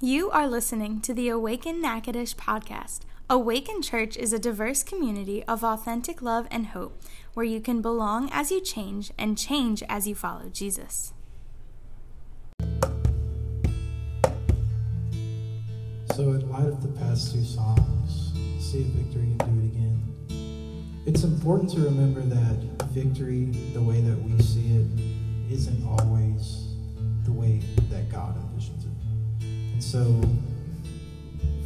You are listening to the Awaken Natchitoches podcast. Awaken Church is a diverse community of authentic love and hope where you can belong as you change and change as you follow Jesus. So, in light of the past two songs, See a Victory and Do It Again, it's important to remember that victory, the way that we see it, isn't always the way that God so,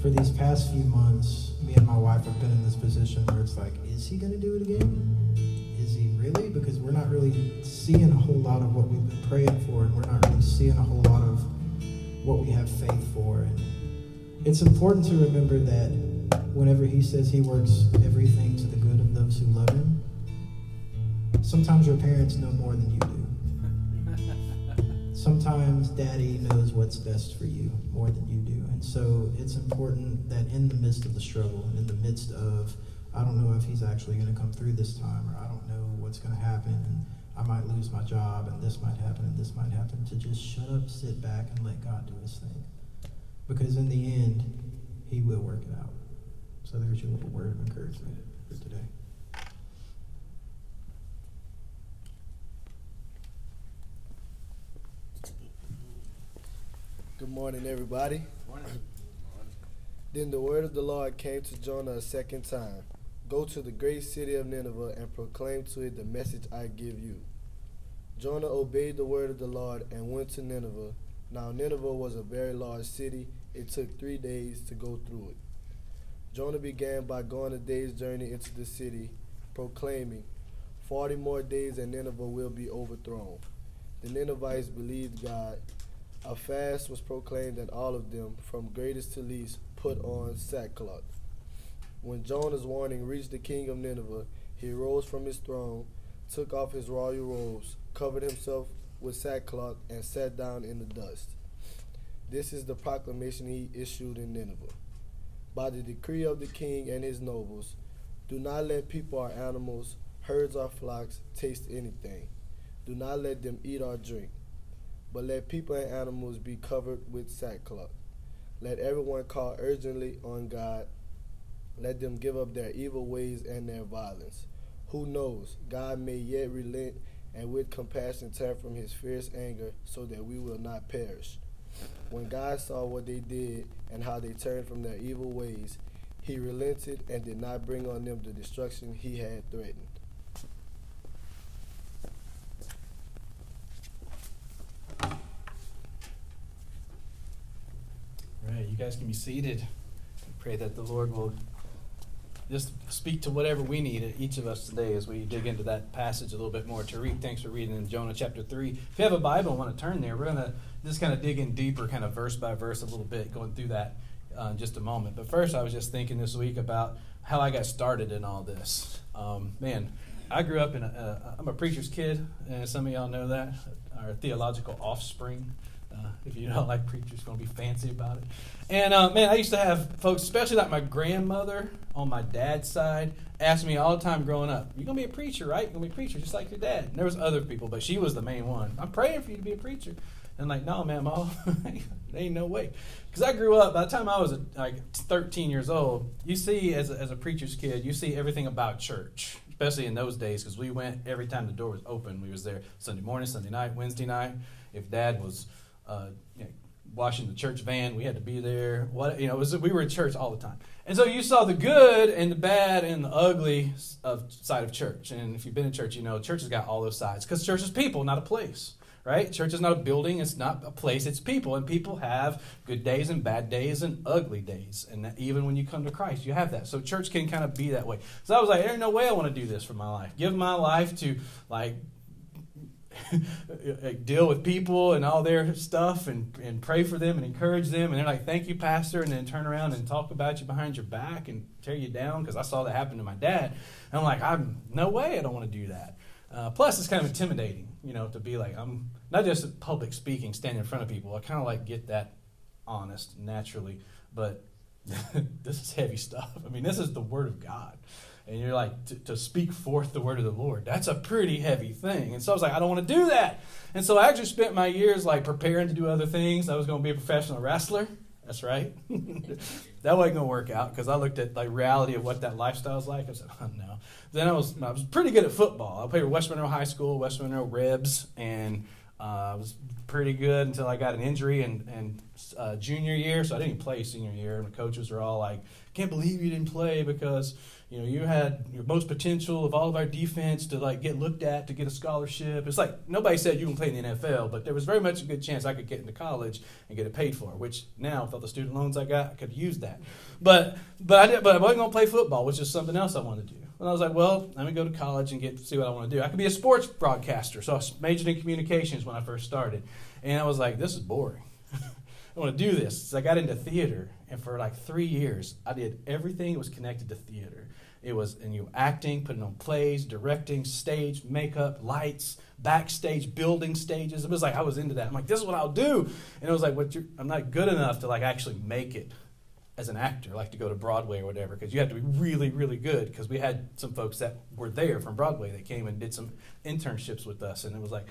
for these past few months, me and my wife have been in this position where it's like, is he going to do it again? Is he really? Because we're not really seeing a whole lot of what we've been praying for, and we're not really seeing a whole lot of what we have faith for. And it's important to remember that whenever he says he works everything to the good of those who love him, sometimes your parents know more than you do. Sometimes daddy knows what's best for you more than you do. And so it's important that in the midst of the struggle in the midst of, I don't know if he's actually going to come through this time, or I don't know what's going to happen, and I might lose my job, and this might happen, and this might happen, to just shut up, sit back, and let God do his thing. Because in the end, he will work it out. So there's your little word of encouragement for today. Good morning, everybody. Morning. Then the word of the Lord came to Jonah a second time Go to the great city of Nineveh and proclaim to it the message I give you. Jonah obeyed the word of the Lord and went to Nineveh. Now, Nineveh was a very large city. It took three days to go through it. Jonah began by going a day's journey into the city, proclaiming, Forty more days and Nineveh will be overthrown. The Ninevites believed God. A fast was proclaimed, and all of them, from greatest to least, put on sackcloth. When Jonah's warning reached the king of Nineveh, he rose from his throne, took off his royal robes, covered himself with sackcloth, and sat down in the dust. This is the proclamation he issued in Nineveh. By the decree of the king and his nobles, do not let people or animals, herds or flocks taste anything. Do not let them eat or drink. But let people and animals be covered with sackcloth. Let everyone call urgently on God. Let them give up their evil ways and their violence. Who knows? God may yet relent and with compassion turn from his fierce anger so that we will not perish. When God saw what they did and how they turned from their evil ways, he relented and did not bring on them the destruction he had threatened. Right, you guys can be seated. Pray that the Lord will just speak to whatever we need, each of us today, as we dig into that passage a little bit more. Tariq, thanks for reading in Jonah chapter 3. If you have a Bible and want to turn there, we're going to just kind of dig in deeper, kind of verse by verse, a little bit, going through that uh, in just a moment. But first, I was just thinking this week about how I got started in all this. Um, man, I grew up in a, uh, I'm a preacher's kid, and some of y'all know that, our theological offspring. Uh, if you don't like preachers, going to be fancy about it. And uh, man, I used to have folks, especially like my grandmother on my dad's side, ask me all the time growing up, "You're going to be a preacher, right? You're going to be a preacher, just like your dad." And there was other people, but she was the main one. I'm praying for you to be a preacher. And like, no, man, mom, ain't no way. Because I grew up. By the time I was like 13 years old, you see, as a, as a preacher's kid, you see everything about church especially in those days because we went every time the door was open we was there sunday morning sunday night wednesday night if dad was uh, you know, washing the church van. We had to be there. What you know, was, we were in church all the time, and so you saw the good and the bad and the ugly of side of church. And if you've been in church, you know church has got all those sides because church is people, not a place. Right? Church is not a building, it's not a place, it's people. And people have good days and bad days and ugly days. And even when you come to Christ, you have that. So church can kind of be that way. So I was like, there's no way I want to do this for my life. Give my life to like deal with people and all their stuff and, and pray for them and encourage them. And they're like, thank you, Pastor. And then turn around and talk about you behind your back and tear you down because I saw that happen to my dad. And I'm like, I'm no way I don't want to do that. Uh, plus, it's kind of intimidating, you know, to be like, I'm not just public speaking, standing in front of people. I kind of like get that honest naturally. But this is heavy stuff. I mean, this is the Word of God and you're like to, to, speak forth the word of the lord that's a pretty heavy thing and so i was like i don't want to do that and so i actually spent my years like preparing to do other things i was going to be a professional wrestler That's right. that wasn't gonna work out because I looked at like reality of what that lifestyle is like. I said, oh no. Then I was I was pretty good at football. I played at West Monroe High School, West Monroe Rebs, and uh, I was pretty good until I got an injury and and uh, junior year. So I didn't play senior year. And the coaches were all like, "Can't believe you didn't play because." you know, you had your most potential of all of our defense to like get looked at to get a scholarship. It's like nobody said you can play in the NFL, but there was very much a good chance I could get into college and get it paid for. Which now, with all the student loans I got, I could use that. But but I did, but I wasn't to play football, which is something else I wanted to do. And I was like, well, let me go to college and get see what I want to do. I could be a sports broadcaster, so I majored in communications when I first started, and I was like, this is boring. I want to do this. So I got into theater, and for like three years, I did everything that was connected to theater. It was and you know, acting, putting on plays, directing, stage, makeup, lights, backstage, building stages. It was like I was into that. I'm like, this is what I'll do. And it was like, what I'm not good enough to like actually make it as an actor, like to go to Broadway or whatever, because you had to be really, really good. Because we had some folks that were there from Broadway that came and did some internships with us, and it was like,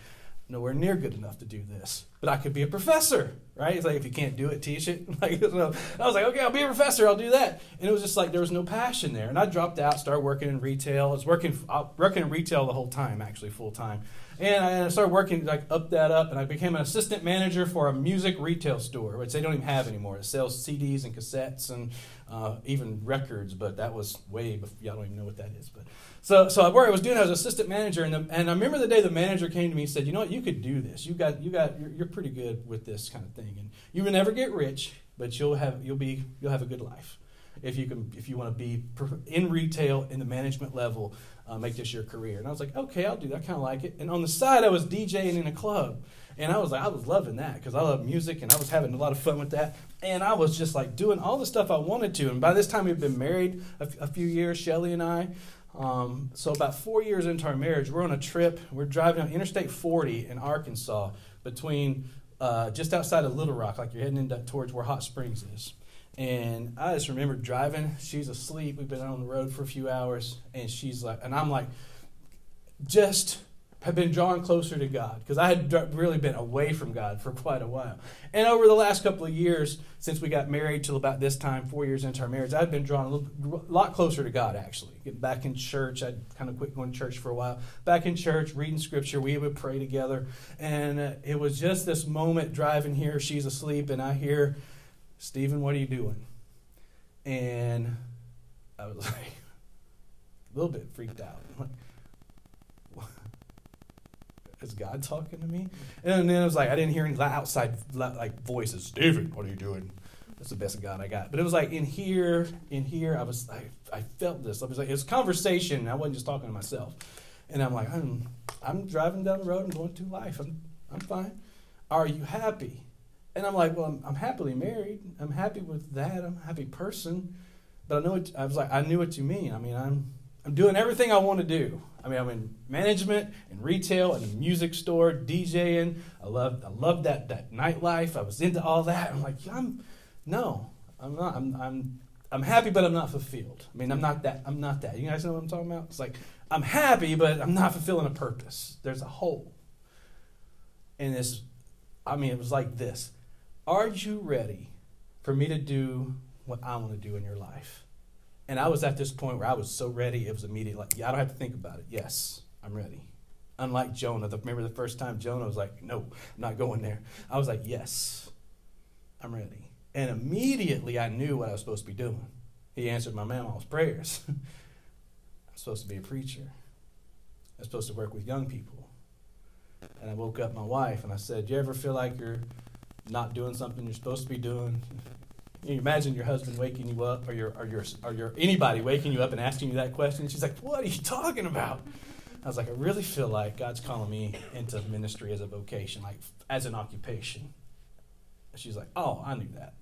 nowhere near good enough to do this. But I could be a professor, right? It's like if you can't do it, teach it. Like so I was like, okay, I'll be a professor. I'll do that. And it was just like there was no passion there. And I dropped out, started working in retail. I was working I was working in retail the whole time, actually full time. And I, started working like up that up, and I became an assistant manager for a music retail store, which they don't even have anymore. It sells CDs and cassettes and uh, even records, but that was way before. Y'all don't even know what that is, but so, so where I was doing, I was assistant manager, and, the, and I remember the day the manager came to me and said, "You know what? You could do this. You got, you got, you're, you're pretty good with this kind of thing, and you will never get rich, but you'll have, you'll be, you'll have a good life if you can, if you want to be in retail in the management level, uh, make this your career." And I was like, "Okay, I'll do that. I kind of like it." And on the side, I was DJing in a club. And I was like, I was loving that because I love music and I was having a lot of fun with that. And I was just like doing all the stuff I wanted to. And by this time, we'd been married a, f- a few years, Shelly and I. Um, so about four years into our marriage, we're on a trip. We're driving on Interstate 40 in Arkansas between uh, just outside of Little Rock, like you're heading into towards where Hot Springs is. And I just remember driving. She's asleep. We've been on the road for a few hours, and she's like, and I'm like, just have been drawn closer to God because I had really been away from God for quite a while. And over the last couple of years, since we got married till about this time, four years into our marriage, I've been drawn a little, lot closer to God actually. Get back in church. I'd kind of quit going to church for a while. Back in church, reading scripture, we would pray together. And uh, it was just this moment driving here. She's asleep, and I hear, Stephen, what are you doing? And I was like, a little bit freaked out. Like, is God talking to me? And then I was like I didn't hear any outside like voices. David, what are you doing? That's the best God I got. But it was like in here, in here, I was I, I felt this. I was like it was conversation. I wasn't just talking to myself. And I'm like I'm I'm driving down the road. I'm going through life. I'm I'm fine. Are you happy? And I'm like, well, I'm, I'm happily married. I'm happy with that. I'm a happy person. But I know what I was like. I knew what you mean. I mean, I'm I'm doing everything I want to do. I mean, I'm in management and retail and a music store, DJing. I love, I love that that nightlife. I was into all that. I'm like, I'm, no, I'm not. I'm, I'm, I'm happy, but I'm not fulfilled. I mean, I'm not that. I'm not that. You guys know what I'm talking about? It's like I'm happy, but I'm not fulfilling a purpose. There's a hole. And this, I mean, it was like this. Are you ready for me to do what I want to do in your life? And I was at this point where I was so ready, it was immediate. Like, yeah, I don't have to think about it. Yes, I'm ready. Unlike Jonah, the, remember the first time Jonah was like, no, I'm not going there. I was like, yes, I'm ready. And immediately I knew what I was supposed to be doing. He answered my mama's prayers. I'm supposed to be a preacher. I'm supposed to work with young people. And I woke up my wife and I said, Do you ever feel like you're not doing something you're supposed to be doing? You imagine your husband waking you up, or your, or your, or your anybody waking you up and asking you that question. She's like, "What are you talking about?" I was like, "I really feel like God's calling me into ministry as a vocation, like as an occupation." She's like, "Oh, I knew that."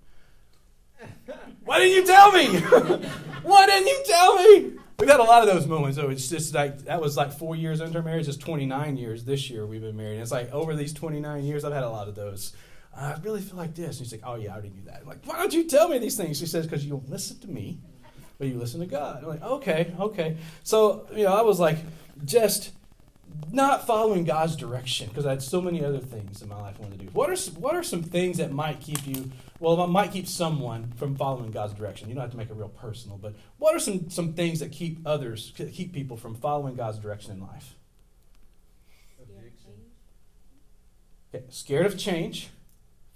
Why didn't you tell me? Why didn't you tell me? We've had a lot of those moments. So it's just like that was like four years into marriage. It's 29 years this year we've been married. And it's like over these 29 years, I've had a lot of those I really feel like this. And she's like, oh, yeah, I already knew that. I'm like, why don't you tell me these things? She says, because you don't listen to me, but you listen to God. I'm like, okay, okay. So, you know, I was like, just not following God's direction because I had so many other things in my life I wanted to do. What are some, what are some things that might keep you well, might keep someone from following God's direction. You don't have to make it real personal, but what are some, some things that keep others, keep people from following God's direction in life? Okay, scared of change,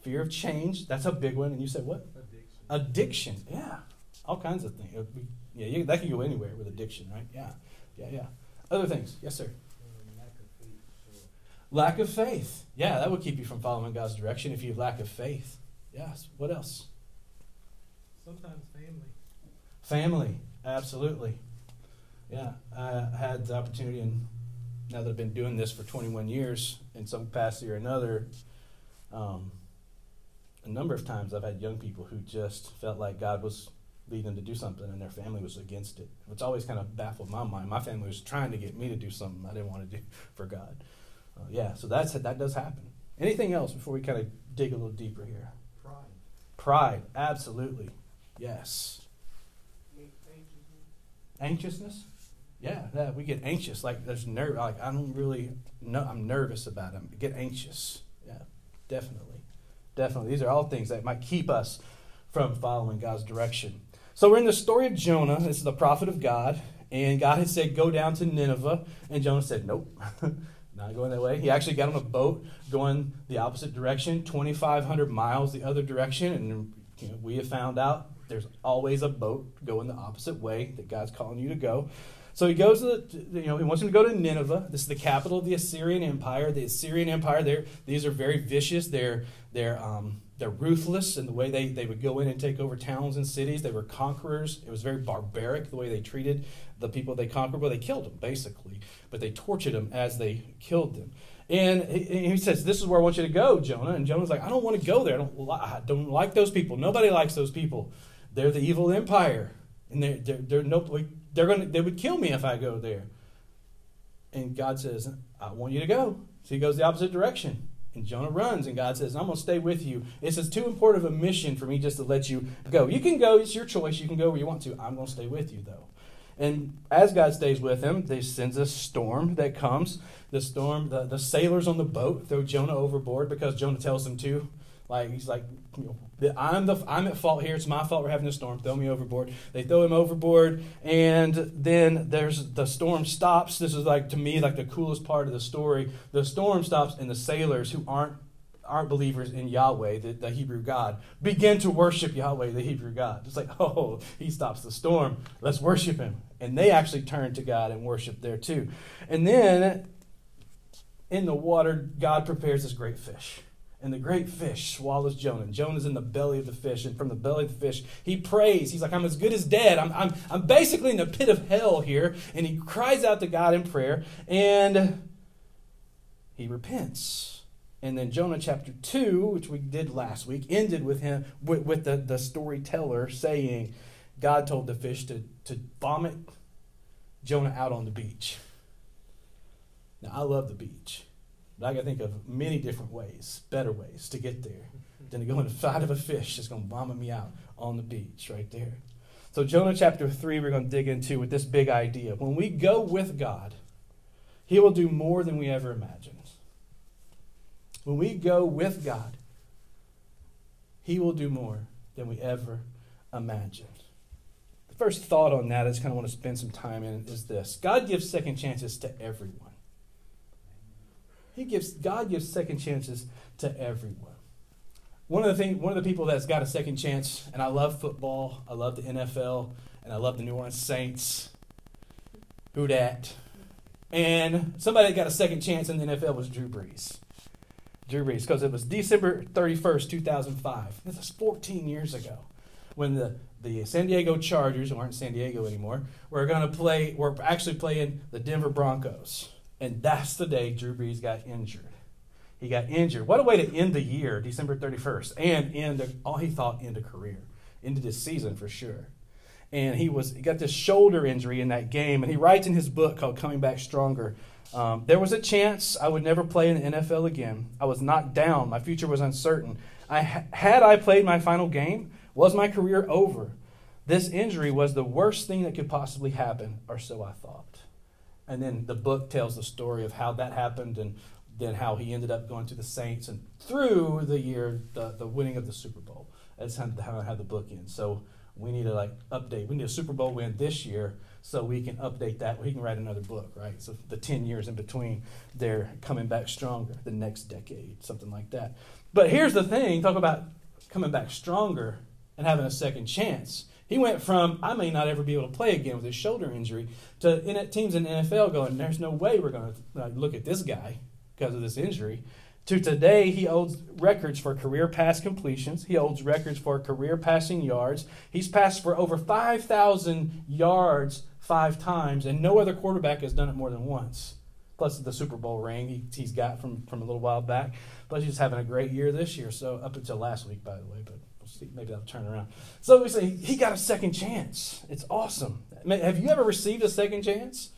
fear of change. That's a big one. And you said what? Addiction. Addiction. Yeah, all kinds of things. Yeah, you, that can go anywhere with addiction, right? Yeah, yeah, yeah. Other things. Yes, sir. Um, lack of faith. Lack of faith. Yeah, that would keep you from following God's direction if you have lack of faith. Yes. What else? Sometimes family. Family. Absolutely. Yeah, I had the opportunity, and now that I've been doing this for 21 years, in some capacity or another, um, a number of times I've had young people who just felt like God was leading them to do something, and their family was against it. It's always kind of baffled my mind. My family was trying to get me to do something I didn't want to do for God. Uh, yeah, so that's that does happen. Anything else before we kind of dig a little deeper here? Pride. Pride, absolutely. Yes. Anxiousness? Yeah, yeah, we get anxious. Like there's nerve. Like I don't really know. I'm nervous about them. Get anxious. Yeah, definitely, definitely. These are all things that might keep us from following God's direction. So we're in the story of Jonah. This is the prophet of God, and God had said, "Go down to Nineveh," and Jonah said, "Nope." Not going that way. He actually got on a boat going the opposite direction, 2,500 miles the other direction, and you know, we have found out there's always a boat going the opposite way that God's calling you to go. So he goes to the, you know, he wants him to go to Nineveh. This is the capital of the Assyrian Empire. The Assyrian Empire, they're, these are very vicious. They're, they're, um, they're ruthless in the way they, they would go in and take over towns and cities. They were conquerors. It was very barbaric the way they treated the people they conquered. Well, they killed them, basically, but they tortured them as they killed them. And he, says, This is where I want you to go, Jonah. And Jonah's like, I don't want to go there. I don't, I don't like those people. Nobody likes those people. They're the evil empire. And they're, they're, they're no, they're gonna they would kill me if I go there. And God says, I want you to go. So he goes the opposite direction. And Jonah runs, and God says, I'm going to stay with you. It's as too important of a mission for me just to let you go. You can go, it's your choice. You can go where you want to. I'm going to stay with you, though. And as God stays with him, they sends a storm that comes. The storm, the, the sailors on the boat throw Jonah overboard because Jonah tells them to. Like he's like, you know, I'm the I'm at fault here. It's my fault we're having a storm. Throw me overboard. They throw him overboard, and then there's the storm stops. This is like to me like the coolest part of the story. The storm stops, and the sailors who aren't aren't believers in Yahweh, the, the Hebrew God, begin to worship Yahweh, the Hebrew God. It's like, oh, he stops the storm. Let's worship him. And they actually turn to God and worship there too. And then in the water, God prepares this great fish and the great fish swallows Jonah. And Jonah's in the belly of the fish, and from the belly of the fish, he prays. He's like, I'm as good as dead. I'm, I'm, I'm basically in the pit of hell here. And he cries out to God in prayer, and he repents. And then Jonah chapter 2, which we did last week, ended with him with, with the, the storyteller saying, God told the fish to, to vomit Jonah out on the beach. Now, I love the beach. But I can think of many different ways, better ways to get there than to go in the side of a fish that's going to vomit me out on the beach right there. So, Jonah chapter 3, we're going to dig into with this big idea. When we go with God, He will do more than we ever imagined. When we go with God, He will do more than we ever imagined. The first thought on that I just kind of want to spend some time in is this God gives second chances to everyone. He gives God gives second chances to everyone. One of the thing, one of the people that's got a second chance, and I love football, I love the NFL, and I love the New Orleans Saints. Who dat? And somebody that got a second chance in the NFL was Drew Brees. Drew Brees, because it was December 31st, 2005. This is 14 years ago when the, the San Diego Chargers, who aren't San Diego anymore, were going to play, were actually playing the Denver Broncos. And that's the day Drew Brees got injured. He got injured. What a way to end the year, December 31st, and end all he thought end a career, ended this season for sure. And he was he got this shoulder injury in that game, and he writes in his book called Coming Back Stronger. Um, there was a chance I would never play in the NFL again. I was knocked down. My future was uncertain. I had I played my final game, was my career over? This injury was the worst thing that could possibly happen, or so I thought. And then the book tells the story of how that happened and then how he ended up going to the Saints and through the year, the, the winning of the Super Bowl That's how, how I have the book in. So we need to like update. We need a Super Bowl win this year so we can update that. We can write another book, right? So the 10 years in between, they're coming back stronger the next decade, something like that. But here's the thing talk about coming back stronger and having a second chance. He went from, I may not ever be able to play again with his shoulder injury, to in teams in the NFL going, there's no way we're going to look at this guy because of this injury. To today, he holds records for career pass completions. He holds records for career passing yards. He's passed for over 5,000 yards five times, and no other quarterback has done it more than once. Plus the Super Bowl ring he, he's got from, from a little while back. Plus he's having a great year this year, so up until last week, by the way, but see. Maybe that'll turn around. So we say he got a second chance. It's awesome. Have you ever received a second chance?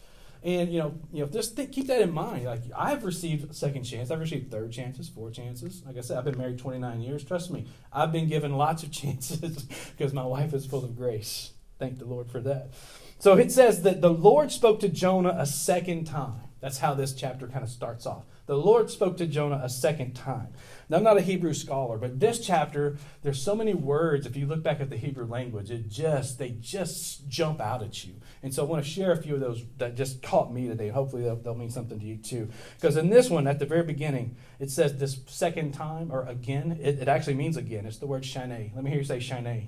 And you know, you know, just think, keep that in mind. Like I've received a second chance. I've received third chances, four chances. Like I said, I've been married 29 years. Trust me, I've been given lots of chances because my wife is full of grace. Thank the Lord for that. So it says that the Lord spoke to Jonah a second time. That's how this chapter kind of starts off. The Lord spoke to Jonah a second time. Now, I'm not a Hebrew scholar, but this chapter, there's so many words. If you look back at the Hebrew language, it just they just jump out at you. And so I want to share a few of those that just caught me today. Hopefully, they'll, they'll mean something to you too. Because in this one, at the very beginning, it says this second time or again. It, it actually means again. It's the word shane. Let me hear you say shane.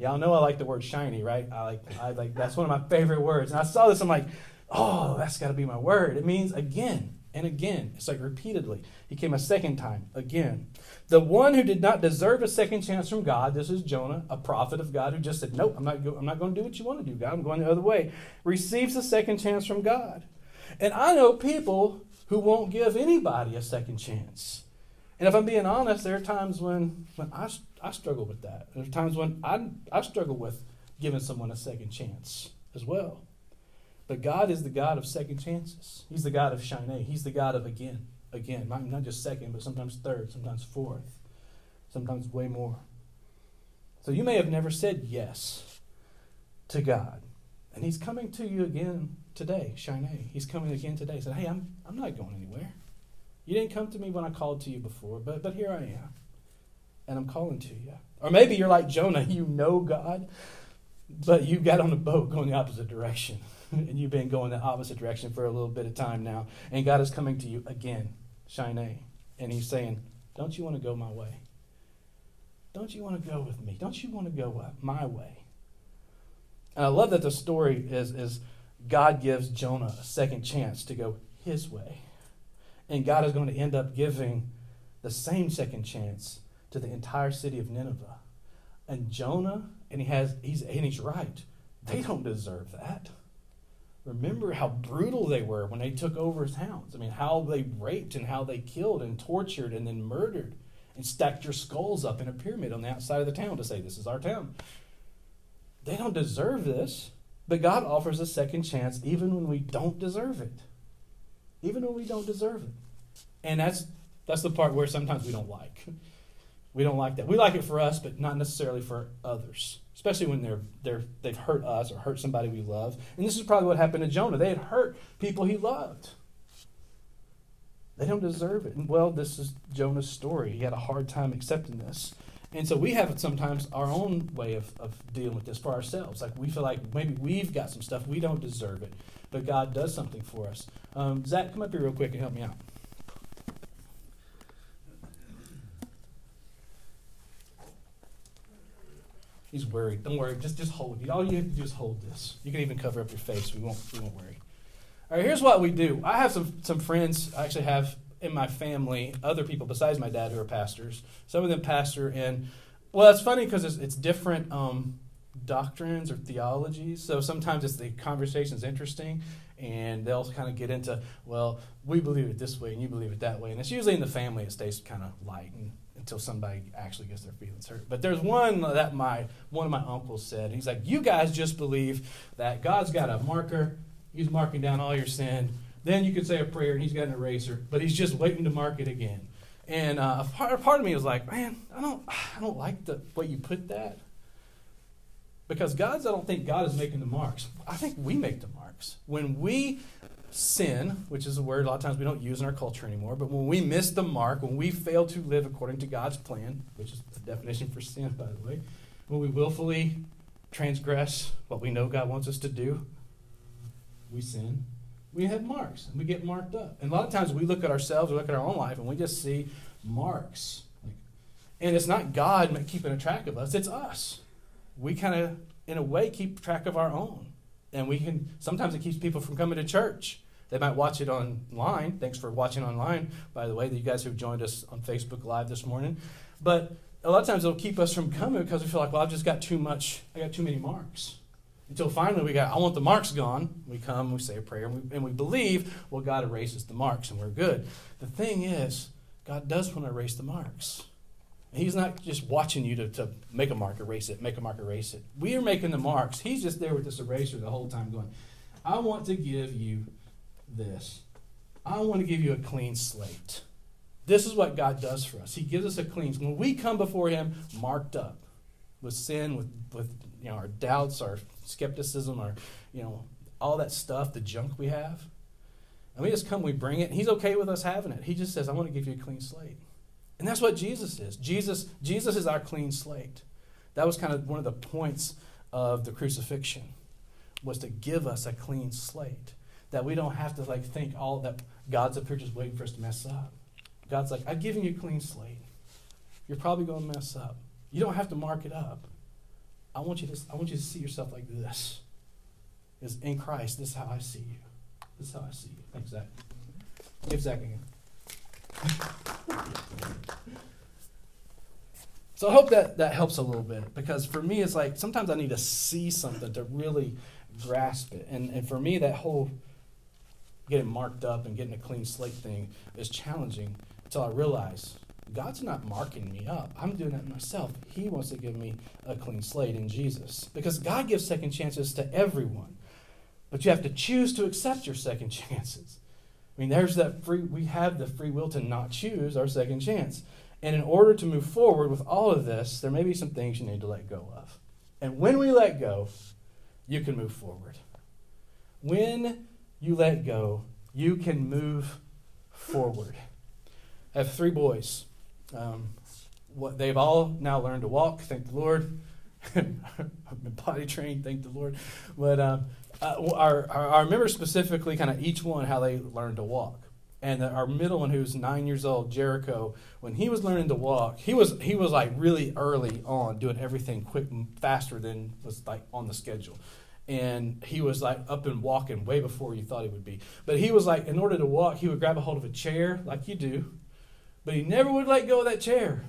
Y'all know I like the word shiny, right? I like, I like that's one of my favorite words. And I saw this, I'm like, oh, that's got to be my word. It means again and again. It's like repeatedly. He came a second time, again. The one who did not deserve a second chance from God, this is Jonah, a prophet of God who just said, Nope, I'm not, go- I'm not going to do what you want to do, God. I'm going the other way, receives a second chance from God. And I know people who won't give anybody a second chance. And if I'm being honest, there are times when, when I, I struggle with that. There are times when I, I struggle with giving someone a second chance as well. But God is the God of second chances. He's the God of Shine. He's the God of again, again. Not, just second, but sometimes third, sometimes fourth, sometimes way more. So you may have never said yes to God. And He's coming to you again today, Shine. He's coming again today. He said, Hey, I'm, I'm not going anywhere. You didn't come to me when I called to you before, but, but here I am. And I'm calling to you. Or maybe you're like Jonah, you know God, but you got on a boat going the opposite direction. and you've been going the opposite direction for a little bit of time now. And God is coming to you again, Shine. And He's saying, Don't you want to go my way? Don't you want to go with me? Don't you want to go my way? And I love that the story is, is God gives Jonah a second chance to go his way. And God is going to end up giving the same second chance to the entire city of Nineveh. And Jonah, and he has he's and he's right. They don't deserve that. Remember how brutal they were when they took over towns. I mean, how they raped and how they killed and tortured and then murdered and stacked your skulls up in a pyramid on the outside of the town to say, This is our town. They don't deserve this, but God offers a second chance even when we don't deserve it even when we don't deserve it. And that's that's the part where sometimes we don't like. We don't like that. We like it for us, but not necessarily for others. Especially when they're they're they've hurt us or hurt somebody we love. And this is probably what happened to Jonah. They had hurt people he loved. They don't deserve it. And well, this is Jonah's story. He had a hard time accepting this. And so we have sometimes our own way of, of dealing with this for ourselves. Like we feel like maybe we've got some stuff, we don't deserve it, but God does something for us. Um, Zach, come up here real quick and help me out. He's worried. Don't worry. Just just hold. All you have to do is hold this. You can even cover up your face. We won't we won't worry. All right. Here's what we do. I have some some friends. I actually have in my family other people besides my dad who are pastors. Some of them pastor, and well, that's funny because it's, it's different um, doctrines or theologies. So sometimes it's the conversation's interesting, and they'll kind of get into, well, we believe it this way and you believe it that way, and it's usually in the family it stays kind of light and, until somebody actually gets their feelings hurt. But there's one that my one of my uncles said. He's like, you guys just believe that God's got a marker. He's marking down all your sin then you can say a prayer and he's got an eraser, but he's just waiting to mark it again. And uh, a part, part of me was like, man, I don't, I don't like the way you put that. Because God's, I don't think God is making the marks. I think we make the marks. When we sin, which is a word a lot of times we don't use in our culture anymore, but when we miss the mark, when we fail to live according to God's plan, which is the definition for sin, by the way, when we willfully transgress what we know God wants us to do, we sin. We have marks, and we get marked up. And a lot of times we look at ourselves, we look at our own life, and we just see marks. And it's not God keeping a track of us, it's us. We kind of, in a way, keep track of our own. And we can, sometimes it keeps people from coming to church. They might watch it online. Thanks for watching online, by the way, that you guys who joined us on Facebook Live this morning. But a lot of times it'll keep us from coming because we feel like, well, I've just got too much, I got too many marks. Until finally we got, I want the marks gone. We come, we say a prayer, and we, and we believe, well, God erases the marks and we're good. The thing is, God does want to erase the marks. He's not just watching you to, to make a mark, erase it, make a mark, erase it. We are making the marks. He's just there with this eraser the whole time going, I want to give you this. I want to give you a clean slate. This is what God does for us. He gives us a clean slate. When we come before Him marked up with sin, with, with you know, our doubts, our skepticism, our, you know, all that stuff, the junk we have, and we just come, we bring it. He's okay with us having it. He just says, I want to give you a clean slate. And that's what Jesus is. Jesus, Jesus is our clean slate. That was kind of one of the points of the crucifixion, was to give us a clean slate. That we don't have to like think all that God's up here just waiting for us to mess up. God's like, I've given you a clean slate. You're probably going to mess up. You don't have to mark it up. I want you to, I want you to see yourself like this. Is in Christ, this is how I see you. This is how I see you. Thanks, Zach. Give Zach again. So I hope that that helps a little bit because for me it's like sometimes I need to see something to really grasp it. And and for me that whole getting marked up and getting a clean slate thing is challenging until I realize God's not marking me up. I'm doing that myself. He wants to give me a clean slate in Jesus. Because God gives second chances to everyone. But you have to choose to accept your second chances. I mean, there's that free, we have the free will to not choose our second chance. And in order to move forward with all of this, there may be some things you need to let go of. And when we let go, you can move forward. When you let go, you can move forward. I have three boys. Um, what they've all now learned to walk, thank the Lord. I've been potty trained, thank the Lord. But um, uh, our, our, I remember specifically kind of each one how they learned to walk. And our middle one, who's nine years old, Jericho, when he was learning to walk, he was he was like really early on doing everything quick, faster than was like on the schedule. And he was like up and walking way before you thought he would be. But he was like, in order to walk, he would grab a hold of a chair like you do, but he never would let go of that chair.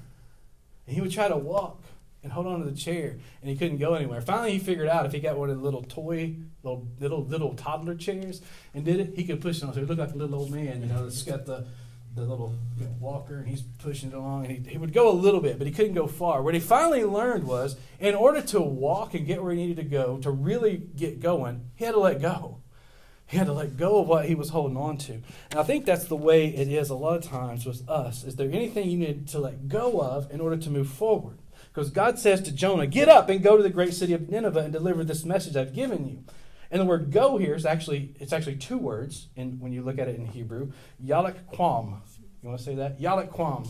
And he would try to walk and hold on to the chair, and he couldn't go anywhere. Finally, he figured out if he got one of the little toy, little little little toddler chairs, and did it, he could push it on. So he looked like a little old man, you know, that's got the the little walker, and he's pushing it along, and he, he would go a little bit, but he couldn't go far. What he finally learned was, in order to walk and get where he needed to go, to really get going, he had to let go. He had to let go of what he was holding on to. And I think that's the way it is a lot of times with us. Is there anything you need to let go of in order to move forward? Because God says to Jonah, Get up and go to the great city of Nineveh and deliver this message I've given you. And the word go here is actually it's actually two words in, when you look at it in Hebrew. Yalak kwam. You want to say that? Yalak kwam.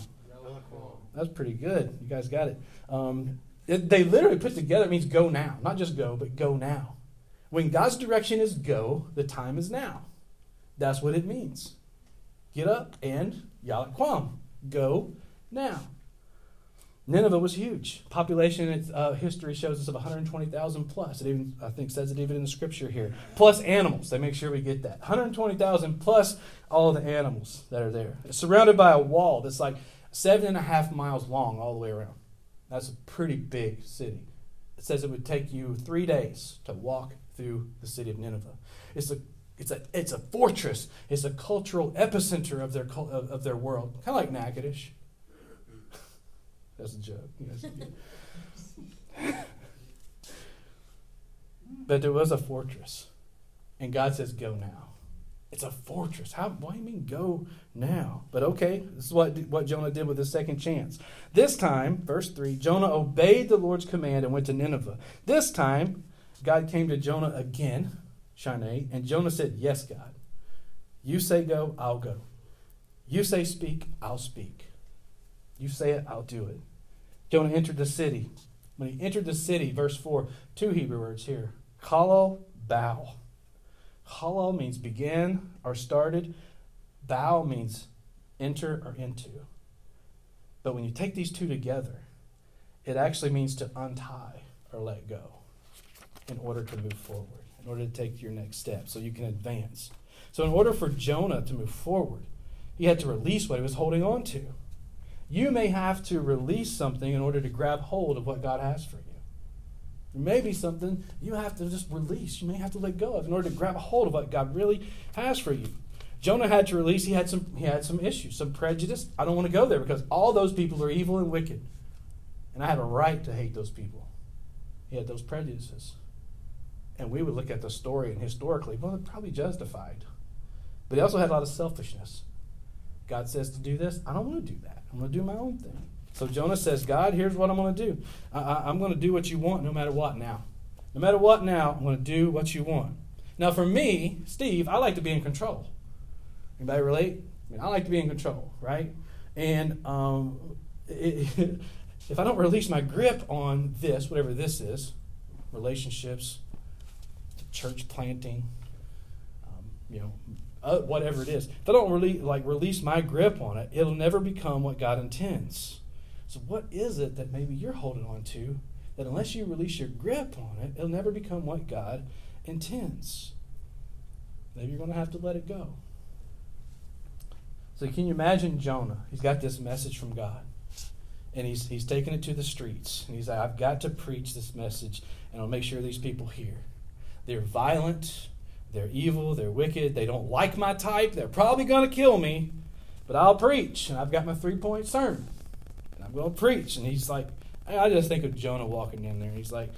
That's pretty good. You guys got it. Um, it. They literally put together, it means go now. Not just go, but go now. When God's direction is go, the time is now. That's what it means. Get up and Yalak kwam. Go now. Nineveh was huge. Population uh, history shows us of 120,000 plus. It even, I think, says it even in the scripture here. Plus animals. They make sure we get that. 120,000 plus all the animals that are there. It's surrounded by a wall that's like seven and a half miles long all the way around. That's a pretty big city. It says it would take you three days to walk through the city of Nineveh. It's a it's a, it's a fortress. It's a cultural epicenter of their, of, of their world. Kind of like Natchitoches. That's a joke. but there was a fortress. And God says, Go now. It's a fortress. How, why do you mean go now? But okay, this is what, what Jonah did with his second chance. This time, verse 3, Jonah obeyed the Lord's command and went to Nineveh. This time, God came to Jonah again, Shanae, and Jonah said, Yes, God. You say go, I'll go. You say speak, I'll speak. You say it, I'll do it. Jonah entered the city. When he entered the city, verse 4, two Hebrew words here. Halal, bow. Halal means begin or started. Bow means enter or into. But when you take these two together, it actually means to untie or let go in order to move forward, in order to take your next step so you can advance. So, in order for Jonah to move forward, he had to release what he was holding on to. You may have to release something in order to grab hold of what God has for you. There may be something you have to just release. You may have to let go of in order to grab hold of what God really has for you. Jonah had to release. He had some. He had some issues, some prejudice. I don't want to go there because all those people are evil and wicked, and I have a right to hate those people. He had those prejudices, and we would look at the story and historically, well, they're probably justified. But he also had a lot of selfishness. God says to do this. I don't want to do that. I'm going to do my own thing. So Jonah says, God, here's what I'm going to do. I, am going to do what you want no matter what now. No matter what now, I'm going to do what you want. Now, for me, Steve, I like to be in control. Anybody relate? I mean, I like to be in control, right? And um, it, if I don't release my grip on this, whatever this is, relationships, church planting, um, you know, uh, whatever it is, if I don't really like release my grip on it, it'll never become what God intends. So, what is it that maybe you're holding on to that unless you release your grip on it, it'll never become what God intends? Maybe you're going to have to let it go. So, can you imagine Jonah? He's got this message from God, and he's, he's taking it to the streets. And he's like, I've got to preach this message, and I'll make sure these people hear. They're violent, they're evil, they're wicked, they don't like my type, they're probably going to kill me, but I'll preach, and I've got my three point sermon, and I'm going to preach. And he's like, I just think of Jonah walking in there, and he's like,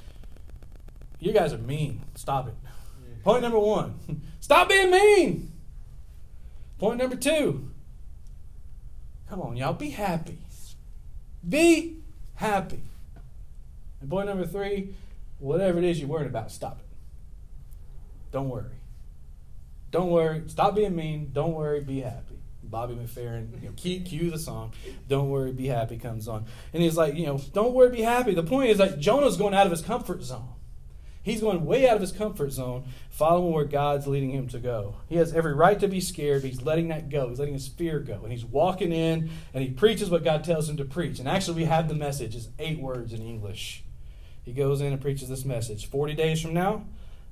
You guys are mean. Stop it. Point number one stop being mean. Point number two come on, y'all, be happy. Be happy. And point number three whatever it is you're worried about, stop it. Don't worry. Don't worry. Stop being mean. Don't worry. Be happy. Bobby McFerrin, you know, cue, cue the song. Don't worry. Be happy comes on. And he's like, you know, don't worry. Be happy. The point is like Jonah's going out of his comfort zone. He's going way out of his comfort zone, following where God's leading him to go. He has every right to be scared, but he's letting that go. He's letting his fear go. And he's walking in and he preaches what God tells him to preach. And actually, we have the message. It's eight words in English. He goes in and preaches this message. 40 days from now,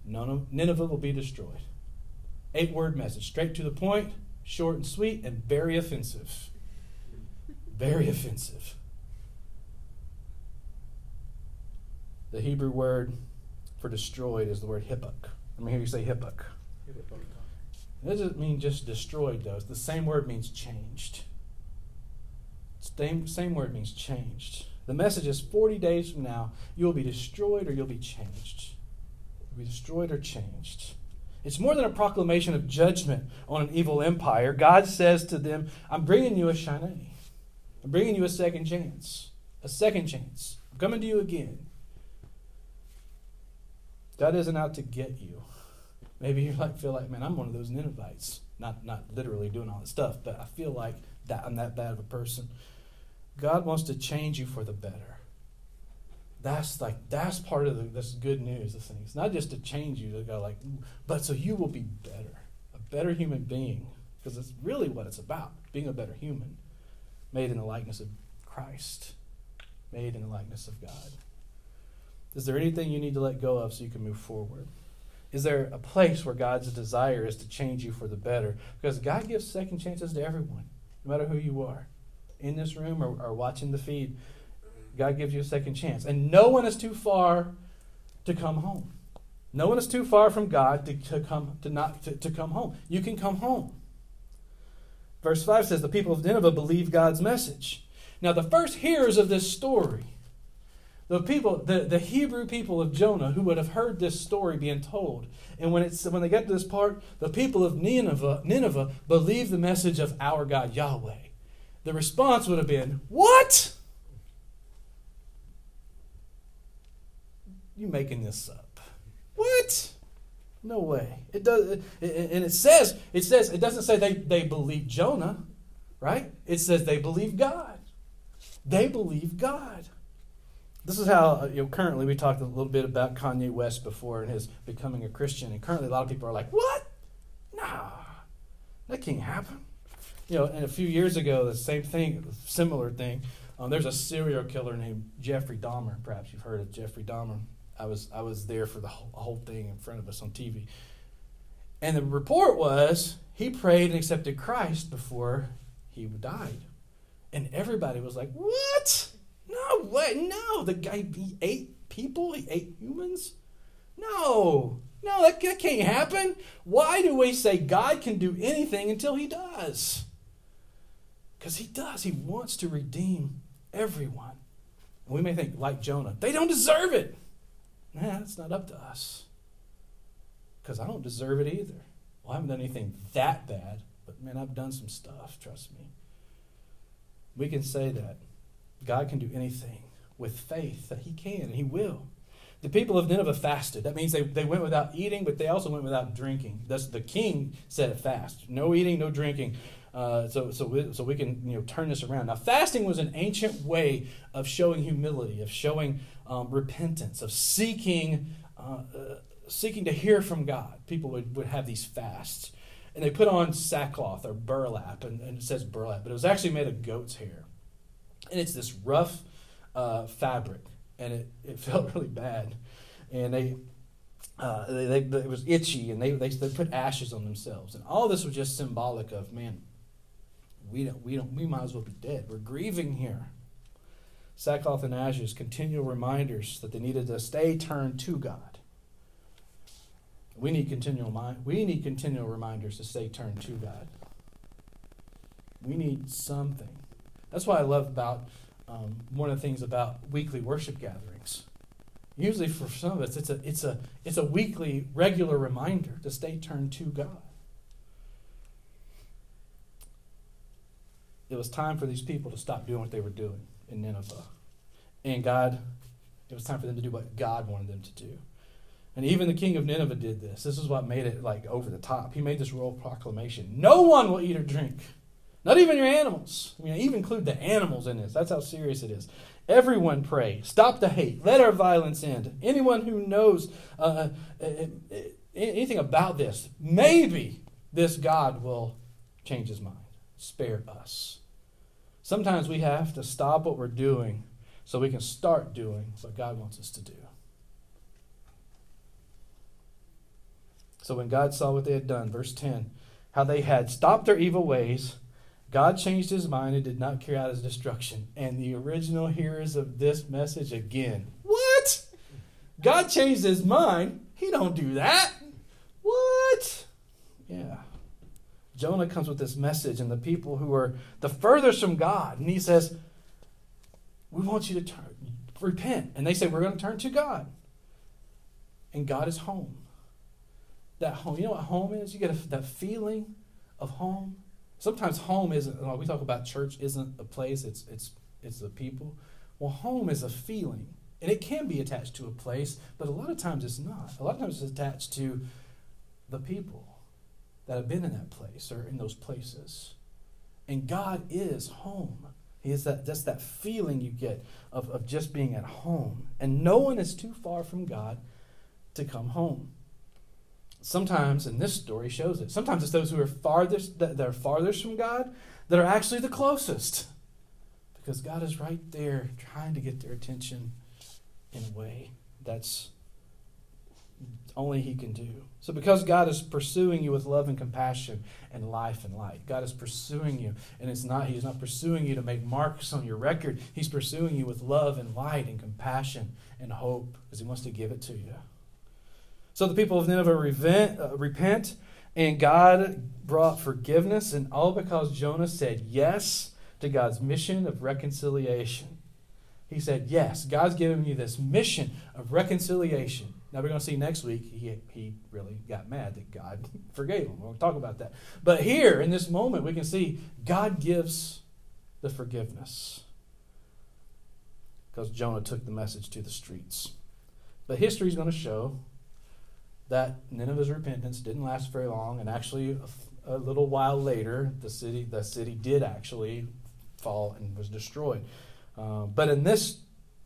Nineveh will be destroyed. Eight word message, straight to the point, short and sweet, and very offensive. Very offensive. The Hebrew word for destroyed is the word hippuk. Let me hear you say hippuk. It doesn't mean just destroyed, though. The same word means changed. Same, same word means changed. The message is 40 days from now, you will be destroyed or you'll be changed. You'll be destroyed or changed. It's more than a proclamation of judgment on an evil empire. God says to them, I'm bringing you a Shana. I'm bringing you a second chance. A second chance. I'm coming to you again. God isn't out to get you. Maybe you like feel like, man, I'm one of those Ninevites. Not not literally doing all this stuff, but I feel like that I'm that bad of a person. God wants to change you for the better. That's like that's part of the, this good news. This thing. It's not just to change you to go like, but so you will be better, a better human being, because it's really what it's about: being a better human, made in the likeness of Christ, made in the likeness of God. Is there anything you need to let go of so you can move forward? Is there a place where God's desire is to change you for the better? Because God gives second chances to everyone, no matter who you are, in this room or, or watching the feed. God gives you a second chance. And no one is too far to come home. No one is too far from God to, to come to not to, to come home. You can come home. Verse 5 says the people of Nineveh believed God's message. Now the first hearers of this story the people, the, the Hebrew people of Jonah who would have heard this story being told. And when, it's, when they get to this part, the people of Nineveh, Nineveh believed the message of our God Yahweh. The response would have been, What? You making this up. What? No way. It does, it, and it says it says it doesn't say they they believe Jonah, right? It says they believe God. They believe God. This is how uh, you know, currently we talked a little bit about Kanye West before and his becoming a Christian, and currently a lot of people are like, "What? Nah, that can't happen." You know, and a few years ago, the same thing, similar thing. Um, there's a serial killer named Jeffrey Dahmer. Perhaps you've heard of Jeffrey Dahmer. I was I was there for the whole, thing in front of us on TV, and the report was he prayed and accepted Christ before he died, and everybody was like, "What? No way! No, the guy he ate people. He ate humans. No, no, that, that can't happen. Why do we say God can do anything until He does? Because He does. He wants to redeem everyone. And we may think, like Jonah, they don't deserve it. Nah, it's not up to us. Because I don't deserve it either. Well, I haven't done anything that bad, but man, I've done some stuff, trust me. We can say that. God can do anything with faith that He can and He will. The people of Nineveh fasted. That means they, they went without eating, but they also went without drinking. Thus, the king said a fast. No eating, no drinking. Uh, so so we, so we can you know turn this around. Now fasting was an ancient way of showing humility, of showing um, repentance, of seeking uh, uh, seeking to hear from God. People would, would have these fasts, and they put on sackcloth or burlap, and, and it says burlap, but it was actually made of goat's hair and it's this rough uh, fabric, and it, it felt really bad, and they. Uh, they, they, it was itchy, and they, they they put ashes on themselves, and all this was just symbolic of man. We don't we don't we might as well be dead. We're grieving here. Sackcloth and ashes, continual reminders that they needed to stay turned to God. We need continual mind. We need continual reminders to stay turned to God. We need something. That's why I love about um, one of the things about weekly worship gatherings. Usually, for some of us, it's a it's a it's a weekly, regular reminder to stay turned to God. It was time for these people to stop doing what they were doing in Nineveh, and God, it was time for them to do what God wanted them to do. And even the king of Nineveh did this. This is what made it like over the top. He made this royal proclamation: No one will eat or drink. Not even your animals. I mean, I even include the animals in this. That's how serious it is. Everyone pray. Stop the hate. Let our violence end. Anyone who knows uh, uh, uh, anything about this, maybe this God will change his mind. Spare us. Sometimes we have to stop what we're doing so we can start doing what God wants us to do. So when God saw what they had done, verse 10, how they had stopped their evil ways, God changed his mind and did not carry out his destruction. And the original hearers of this message again. What? God changed his mind? He don't do that. What? Yeah. Jonah comes with this message, and the people who are the furthest from God, and he says, We want you to turn, repent. And they say, We're going to turn to God. And God is home. That home, you know what home is? You get a, that feeling of home. Sometimes home isn't. we talk about church isn't a place. It's it's it's the people. Well, home is a feeling, and it can be attached to a place, but a lot of times it's not. A lot of times it's attached to the people that have been in that place or in those places. And God is home. He is that just that feeling you get of, of just being at home. And no one is too far from God to come home sometimes, and this story shows it, sometimes it's those who are farthest that are farthest from God that are actually the closest. Because God is right there trying to get their attention in a way that's only He can do. So, because God is pursuing you with love and compassion and life and light, God is pursuing you, and it's not He's not pursuing you to make marks on your record. He's pursuing you with love and light and compassion and hope, because He wants to give it to you. So the people of Nineveh repent, uh, repent, and God brought forgiveness, and all because Jonah said yes to God's mission of reconciliation. He said, Yes, God's given me this mission of reconciliation. Now we're going to see next week he, he really got mad that God forgave him. We'll talk about that. But here in this moment, we can see God gives the forgiveness because Jonah took the message to the streets. But history is going to show that Nineveh's repentance didn't last very long, and actually, a, a little while later, the city the city did actually fall and was destroyed. Uh, but in this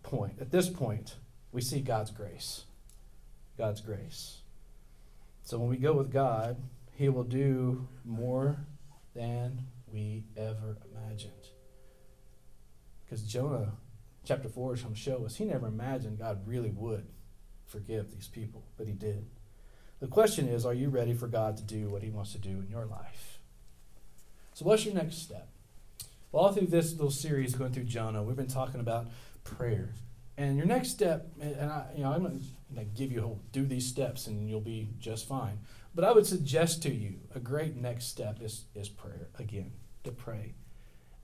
point, at this point, we see God's grace. God's grace. So when we go with God, He will do more than we ever imagined. Because Jonah, chapter 4 is going to show us, he never imagined God really would forgive these people, but He did. The question is, are you ready for God to do what He wants to do in your life? So, what's your next step? Well, all through this little series going through Jonah, we've been talking about prayer. And your next step, and I, you know, I'm going to give you a whole, do these steps and you'll be just fine. But I would suggest to you a great next step is, is prayer again, to pray.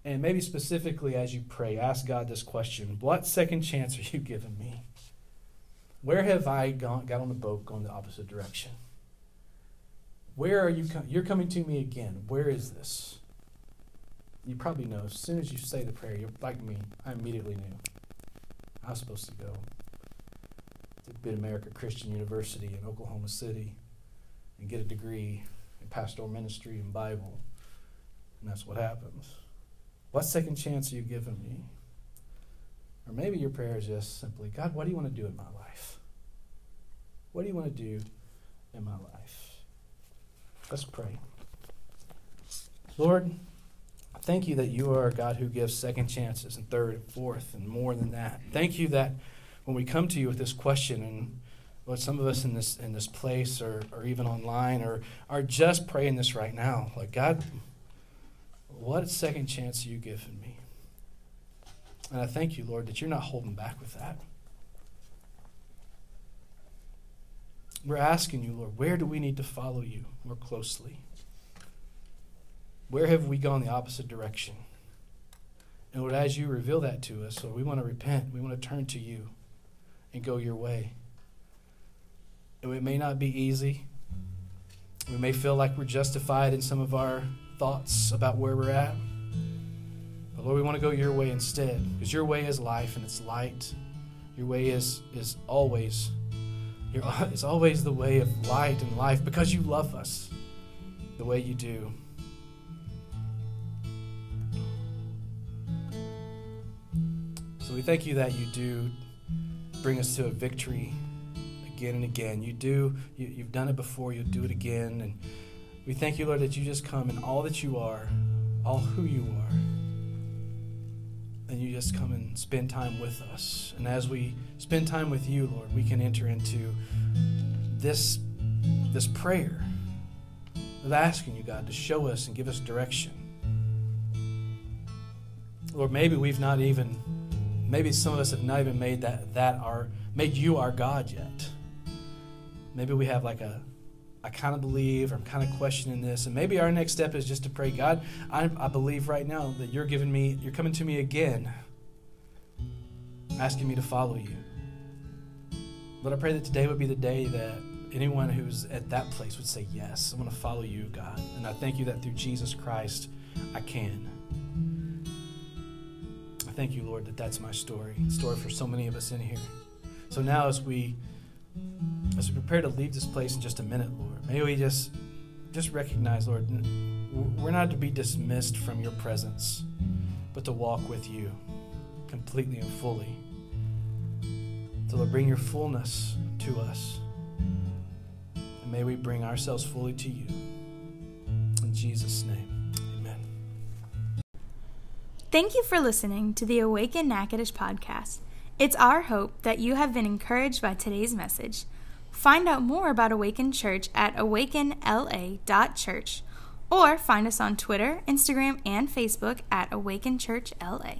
And maybe specifically as you pray, ask God this question What second chance are you giving me? Where have I gone, got on the boat going the opposite direction? Where are you? You're coming to me again. Where is this? You probably know. As soon as you say the prayer, you're like me. I immediately knew. I was supposed to go to Mid America Christian University in Oklahoma City and get a degree in pastoral ministry and Bible. And that's what happens. What second chance are you giving me? Or maybe your prayer is just simply, God, what do you want to do in my life? What do you want to do in my life? Let's pray. Lord, thank you that you are a God who gives second chances and third and fourth and more than that. Thank you that when we come to you with this question and Lord, some of us in this in this place or, or even online or are just praying this right now. Like God, what second chance are you giving me? And I thank you, Lord, that you're not holding back with that. We're asking you, Lord, where do we need to follow you more closely? Where have we gone the opposite direction? And Lord, as you reveal that to us, Lord, we want to repent. We want to turn to you and go your way. And it may not be easy. We may feel like we're justified in some of our thoughts about where we're at. But Lord, we want to go your way instead, because your way is life and it's light. Your way is is always your, it's always the way of light and life because you love us the way you do. We thank you that you do bring us to a victory again and again. You do, you, you've done it before, you'll do it again. And we thank you, Lord, that you just come in all that you are, all who you are. And you just come and spend time with us. And as we spend time with you, Lord, we can enter into this, this prayer of asking you, God, to show us and give us direction. Lord, maybe we've not even, maybe some of us have not even made that, that our, made you our God yet. Maybe we have like a, I kind of believe, or I'm kind of questioning this, and maybe our next step is just to pray, God, I, I believe right now that you're giving me, you're coming to me again, asking me to follow you. But I pray that today would be the day that anyone who's at that place would say, Yes, I want to follow you, God. And I thank you that through Jesus Christ, I can. I thank you, Lord, that that's my story. Story for so many of us in here. So now, as we as we prepare to leave this place in just a minute, Lord, may we just just recognize, Lord, we're not to be dismissed from your presence, but to walk with you completely and fully. To Lord, bring your fullness to us. And may we bring ourselves fully to you. In Jesus' name. Thank you for listening to the Awaken Natchitoches podcast. It's our hope that you have been encouraged by today's message. Find out more about Awaken Church at awakenla.church or find us on Twitter, Instagram, and Facebook at Awaken Church LA.